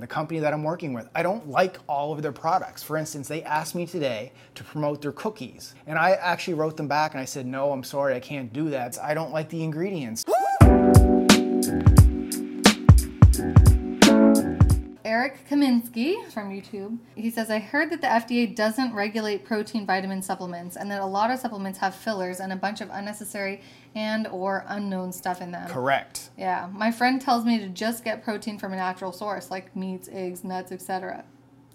the company that I'm working with. I don't like all of their products. For instance, they asked me today to promote their cookies, and I actually wrote them back and I said, No, I'm sorry, I can't do that. I don't like the ingredients. Eric Kaminsky from YouTube. He says, I heard that the FDA doesn't regulate protein vitamin supplements and that a lot of supplements have fillers and a bunch of unnecessary and or unknown stuff in them. Correct. Yeah. My friend tells me to just get protein from a natural source like meats, eggs, nuts, etc.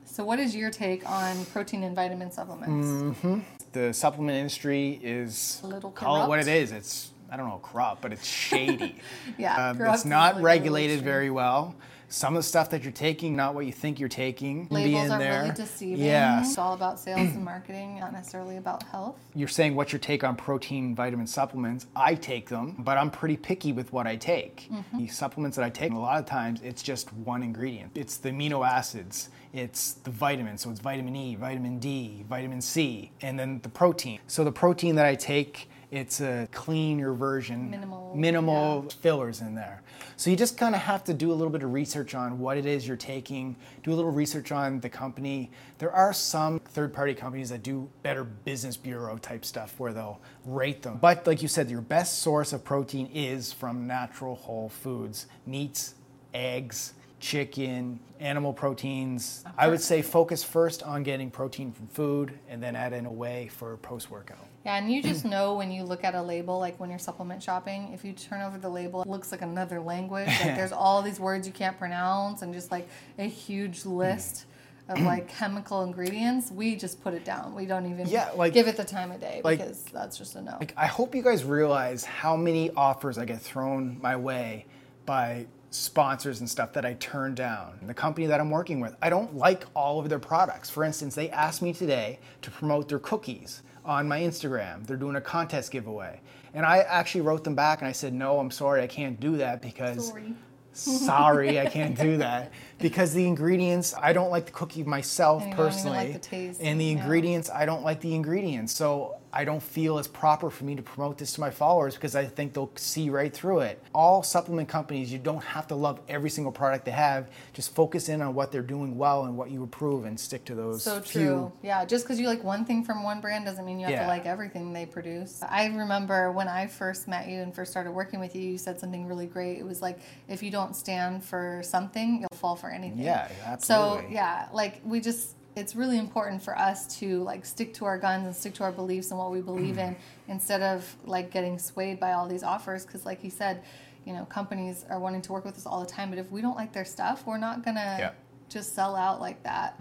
So what is your take on protein and vitamin supplements? Mm-hmm. The supplement industry is A little call it what it is. It's I don't know corrupt, but it's shady. Yeah, Um, it's not regulated very well. Some of the stuff that you're taking, not what you think you're taking, Labels are there. really deceiving. Yeah. It's all about sales and marketing, not necessarily about health. You're saying what's your take on protein vitamin supplements? I take them, but I'm pretty picky with what I take. Mm-hmm. The supplements that I take, a lot of times it's just one ingredient. It's the amino acids, it's the vitamins, so it's vitamin E, vitamin D, vitamin C, and then the protein. So the protein that I take, it's a cleaner version, Minimal, minimal fillers in there. So you just kind of have to do a little bit of research on what it is you're taking, do a little research on the company. There are some third party companies that do better business bureau type stuff where they'll rate them. But like you said, your best source of protein is from natural whole foods, meats, eggs, chicken, animal proteins. I would say focus first on getting protein from food and then add in a whey for post workout. Yeah, and you just know when you look at a label, like when you're supplement shopping, if you turn over the label, it looks like another language. Like there's all these words you can't pronounce and just like a huge list of like chemical ingredients. We just put it down. We don't even Yeah, like- give it the time of day like- because that's just a no. Like, I hope you guys realize how many offers I get thrown my way by sponsors and stuff that I turn down. The company that I'm working with, I don't like all of their products. For instance, they asked me today to promote their cookies on my Instagram. They're doing a contest giveaway. And I actually wrote them back and I said, "No, I'm sorry, I can't do that because Sorry. sorry, I can't do that because the ingredients, I don't like the cookie myself And you don't personally. like the taste, and the yeah. ingredients, I don't like the ingredients. So I don't feel it's proper for me to promote this to my followers because I think they'll see right through it. All supplement companies, you don't have to love every single product they have. Just focus in on what they're doing well and what you approve and stick to those So few. true. Yeah, just because you like one thing from one brand doesn't mean you have Yeah. to like everything they produce. I remember when I first met you and first started working with you, you said something really great. It was like, if you don't stand for something, you'll fall for anything. Yeah, absolutely. So, yeah, like we just, it's really important for us to like stick to our guns and stick to our beliefs and what we believe in instead of like getting swayed by all these offers. Because, like you said, you know, companies are wanting to work with us all the time, but if we don't like their stuff, we're not gonna Yeah. Mm-hmm. just sell out like that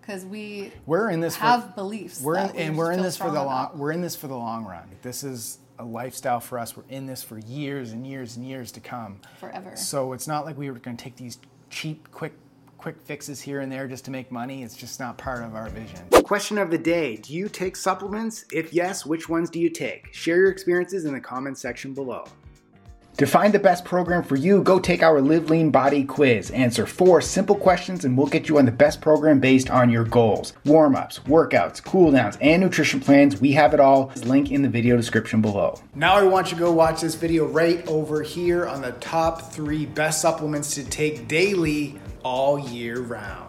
because we We're in this for- have beliefs. We're in, we and we're in this for the strong long. We're in this for the long run. This is a lifestyle for us. We're in this for years and years and years to come. Forever. So it's not like we were going to take these cheap, quick, quick fixes here and there just to make money. It's just not part of our vision. Question of the day: Do you take supplements? If yes, which ones do you take? Share your experiences in the comments section below. To find the best program for you, go take our Live Lean Body quiz. Answer four simple questions and we'll get you on the best program based on your goals. Warm ups, workouts, cool downs, and nutrition plans. We have it all. Link in the video description below. Now I want you to go watch this video right over here on the top three best supplements to take daily all year round.